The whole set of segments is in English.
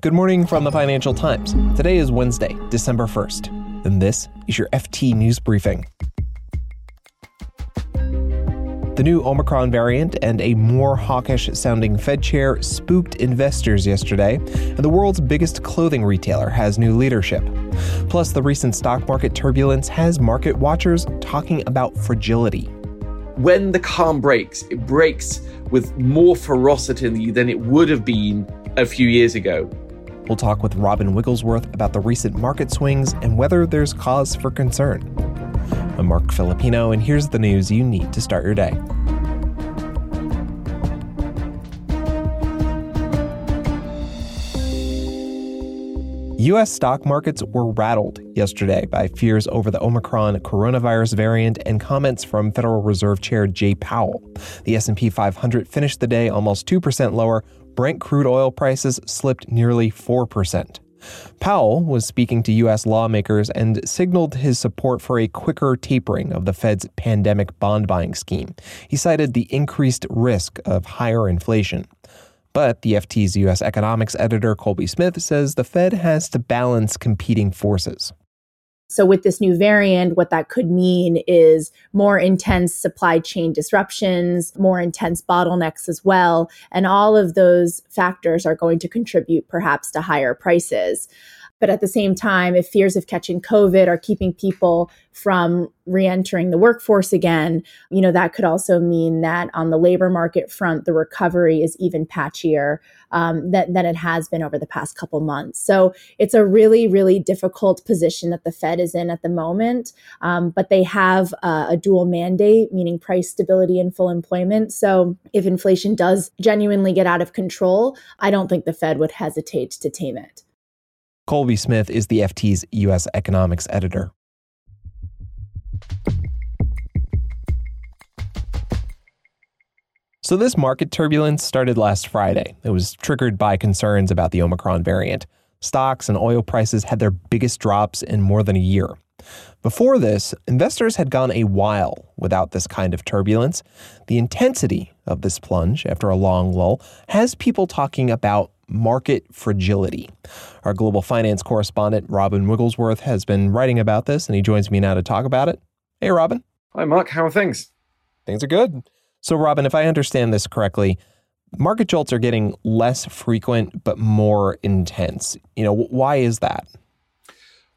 Good morning from the Financial Times. Today is Wednesday, December 1st, and this is your FT News Briefing. The new Omicron variant and a more hawkish sounding Fed chair spooked investors yesterday, and the world's biggest clothing retailer has new leadership. Plus, the recent stock market turbulence has market watchers talking about fragility. When the calm breaks, it breaks with more ferocity than it would have been a few years ago. We'll talk with Robin Wigglesworth about the recent market swings and whether there's cause for concern. I'm Marc Filippino, and here's the news you need to start your day. U.S. stock markets were rattled yesterday by fears over the Omicron coronavirus variant and comments from Federal Reserve Chair Jay Powell. The S&P 500 finished the day almost 2% lower, Brent crude oil prices slipped nearly 4%. Powell was speaking to U.S. lawmakers and signaled his support for a quicker tapering of the Fed's pandemic bond buying scheme. He cited the increased risk of higher inflation. But the FT's U.S. economics editor, Colby Smith, says the Fed has to balance competing forces. So, with this new variant, what that could mean is more intense supply chain disruptions, more intense bottlenecks as well. And all of those factors are going to contribute perhaps to higher prices. But at the same time, if fears of catching COVID are keeping people from re-entering the workforce again, you know, that could also mean that on the labor market front, the recovery is even patchier um, than, than it has been over the past couple months. So it's a really, really difficult position that the Fed is in at the moment. Um, but they have a dual mandate, meaning price stability and full employment. So if inflation does genuinely get out of control, I don't think the Fed would hesitate to tame it. Colby Smith is the FT's U.S. economics editor. So, this market turbulence started last Friday. It was triggered by concerns about the Omicron variant. Stocks and oil prices had their biggest drops in more than a year. Before this, investors had gone a while without this kind of turbulence. The intensity of this plunge after a long lull has people talking about market fragility. Our global finance correspondent, Robin Wigglesworth, has been writing about this, and he joins me now to talk about it. Hey, Robin. Hi, Marc. How are things? Things are good. So, Robin, if I understand this correctly, market jolts are getting less frequent but more intense. You know, why is that?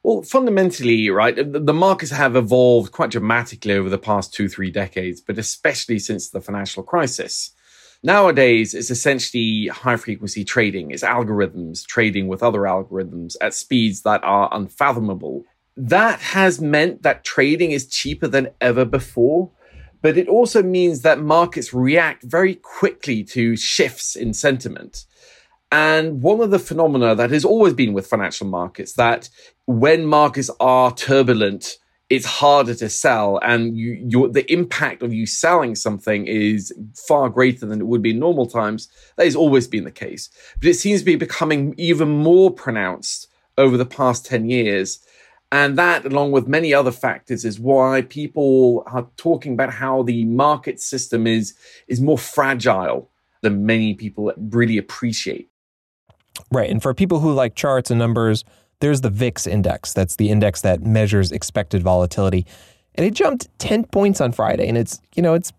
Well, fundamentally, right, the markets have evolved quite dramatically over the past two, three decades, but especially since the financial crisis. Nowadays, it's essentially high frequency trading. It's algorithms trading with other algorithms at speeds that are unfathomable. That has meant that trading is cheaper than ever before. But it also means that markets react very quickly to shifts in sentiment. And one of the phenomena that has always been with financial markets that when markets are turbulent, it's harder to sell and you, the impact of you selling something is far greater than it would be in normal times. That has always been the case. But it seems to be becoming even more pronounced over the past 10 years. And that along with many other factors is why people are talking about how the market system is is more fragile than many people really appreciate. Right. And for people who like charts and numbers there's the VIX index. That's the index that measures expected volatility. And it jumped 10 points on Friday. And it's, you know, it's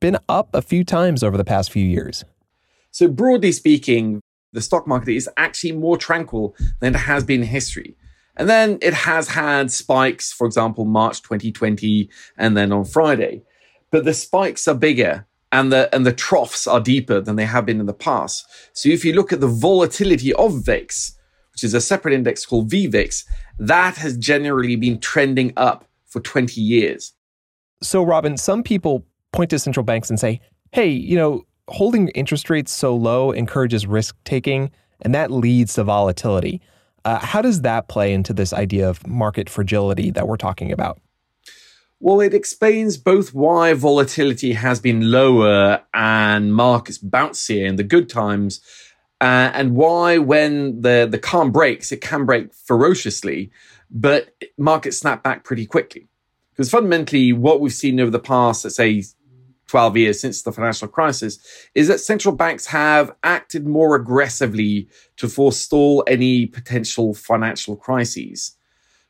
been up a few times over the past few years. So, broadly speaking, the stock market is actually more tranquil than it has been in history. And then it has had spikes, for example, March 2020 and then on Friday. But the spikes are bigger and the and the troughs are deeper than they have been in the past. So if you look at the volatility of VIX, which is a separate index called VVIX, that has generally been trending up for 20 years. So, Robin, some people point to central banks and say, hey, you know, holding interest rates so low encourages risk taking, and that leads to volatility. Uh, how does that play into this idea of market fragility that we're talking about? Well, it explains both why volatility has been lower and markets bouncier in the good times uh, and why when the, the calm breaks, it can break ferociously, but markets snap back pretty quickly. Because fundamentally, what we've seen over the past, let's say, 12 years since the financial crisis is that central banks have acted more aggressively to forestall any potential financial crises.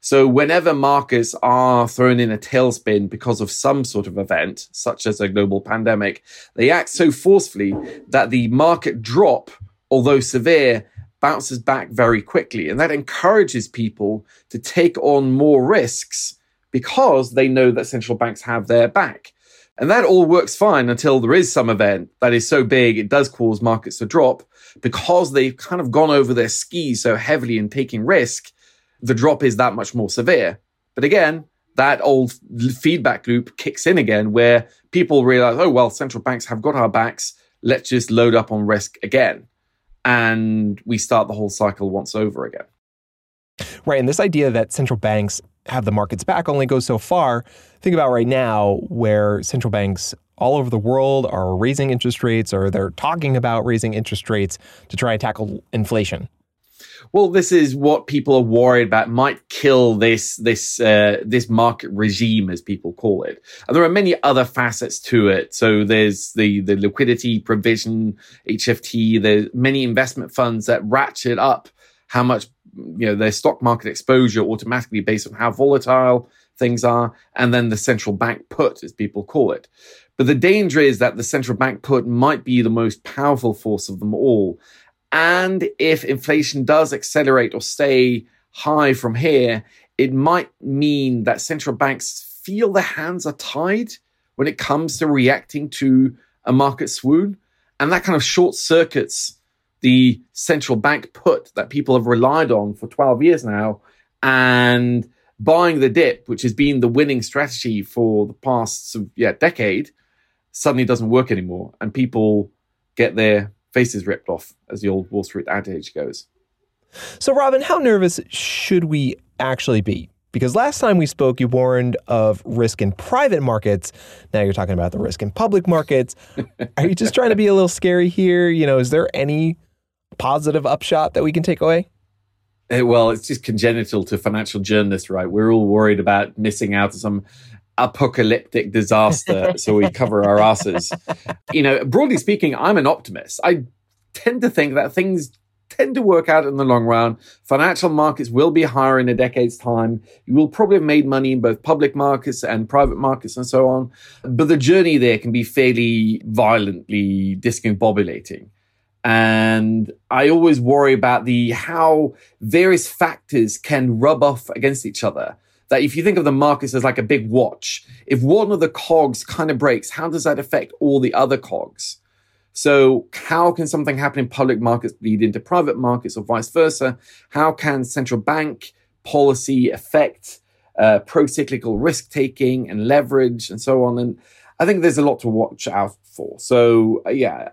So, whenever markets are thrown in a tailspin because of some sort of event, such as a global pandemic, they act so forcefully that the market drop, although severe, bounces back very quickly. And that encourages people to take on more risks because they know that central banks have their back. And that all works fine until there is some event that is so big it does cause markets to drop because they've kind of gone over their skis so heavily in taking risk the drop is that much more severe. But again, that old feedback loop kicks in again where people realize, oh, well, central banks have got our backs. Let's just load up on risk again. And we start the whole cycle once over again. Right. And this idea that central banks have the markets back only goes so far. Think about right now where central banks all over the world are raising interest rates or they're talking about raising interest rates to try and tackle inflation well, this is what people are worried about might kill this this uh, this market regime, as people call it. And there are many other facets to it. So there's the the liquidity provision, HFT. There's many investment funds that ratchet up how much you know their stock market exposure automatically based on how volatile things are, and then the central bank put, as people call it. But the danger is that the central bank put might be the most powerful force of them all. And if inflation does accelerate or stay high from here, it might mean that central banks feel their hands are tied when it comes to reacting to a market swoon. And that kind of short circuits the central bank put that people have relied on for 12 years now. And buying the dip, which has been the winning strategy for the past yeah, decade, suddenly doesn't work anymore. And people get their faces ripped off, as the old Wall Street adage goes. So, Robin, how nervous should we actually be? Because last time we spoke, you warned of risk in private markets. Now you're talking about the risk in public markets. Are you just trying to be a little scary here? You know, is there any positive upshot that we can take away? Eh, well, it's just congenital to financial journalists, right? We're all worried about missing out on some apocalyptic disaster, so we cover our asses. You know, broadly speaking, I'm an optimist. I tend to think that things tend to work out in the long run. Financial markets will be higher in a decade's time. You will probably have made money in both public markets and private markets and so on. But the journey there can be fairly violently discombobulating. And I always worry about the how various factors can rub off against each other that if you think of the markets as like a big watch, if one of the cogs kind of breaks, how does that affect all the other cogs? So, how can something happen in public markets bleed into private markets or vice versa? How can central bank policy affect uh, pro cyclical risk taking and leverage and so on? And I think there's a lot to watch out for. So, uh, yeah,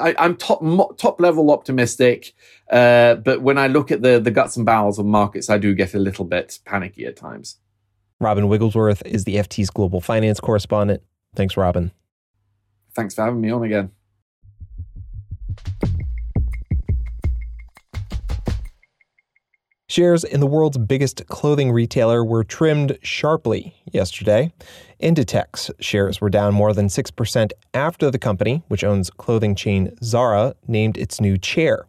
I, am top top level optimistic, uh, but when I look at the the guts and bowels of markets, I do get a little bit panicky at times. Robin Wigglesworth is the FT's global finance correspondent. Thanks, Robin. Thanks for having me on again. Shares in the world's biggest clothing retailer were trimmed sharply yesterday. Inditex shares were down more than 6% after the company, which owns clothing chain Zara, named its new chair.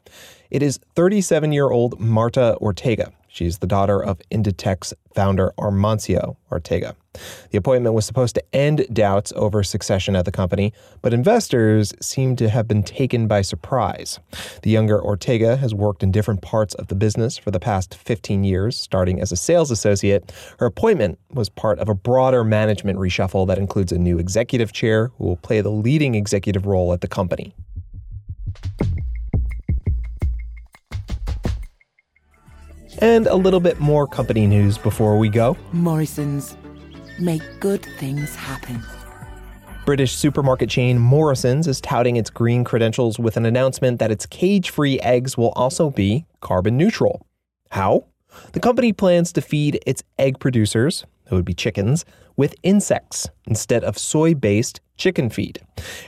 It is 37 year old Marta Ortega. She's the daughter of Inditex founder Amancio Ortega. The appointment was supposed to end doubts over succession at the company, but investors seem to have been taken by surprise. The younger Ortega has worked in different parts of the business for the past 15 years, starting as a sales associate. Her appointment was part of a broader management reshuffle that includes a new executive chair who will play the leading executive role at the company. And a little bit more company news before we go. Morrisons. Make good things happen. British supermarket chain Morrisons is touting its green credentials with an announcement that its cage free eggs will also be carbon neutral. How? The company plans to feed its egg producers, who would be chickens, with insects instead of soy based chicken feed.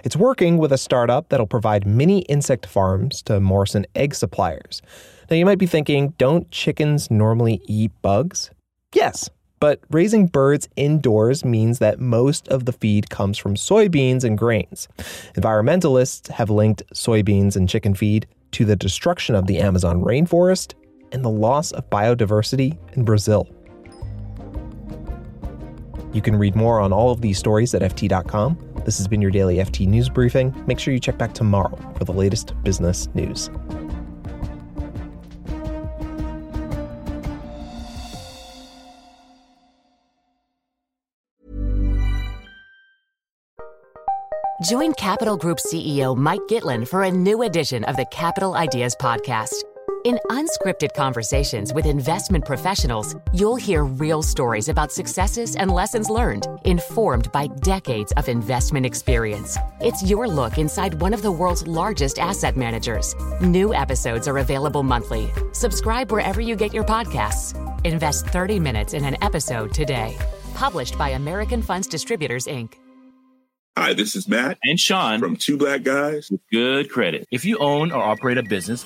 It's working with a startup that'll provide mini insect farms to Morrison egg suppliers. Now, you might be thinking, don't chickens normally eat bugs? Yes, But raising birds indoors means that most of the feed comes from soybeans and grains. Environmentalists have linked soybeans and chicken feed to the destruction of the Amazon rainforest and the loss of biodiversity in Brazil. You can read more on all of these stories at FT.com. This has been your daily FT News Briefing. Make sure you check back tomorrow for the latest business news. Join Capital Group CEO Mike Gitlin for a new edition of the Capital Ideas Podcast. In unscripted conversations with investment professionals, you'll hear real stories about successes and lessons learned, informed by decades of investment experience. It's your look inside one of the world's largest asset managers. New episodes are available monthly. Subscribe wherever you get your podcasts. Invest 30 minutes in an episode today. Published by American Funds Distributors, Inc. Hi, this is Matt and Sean from Two Black Guys with Good Credit. If you own or operate a business,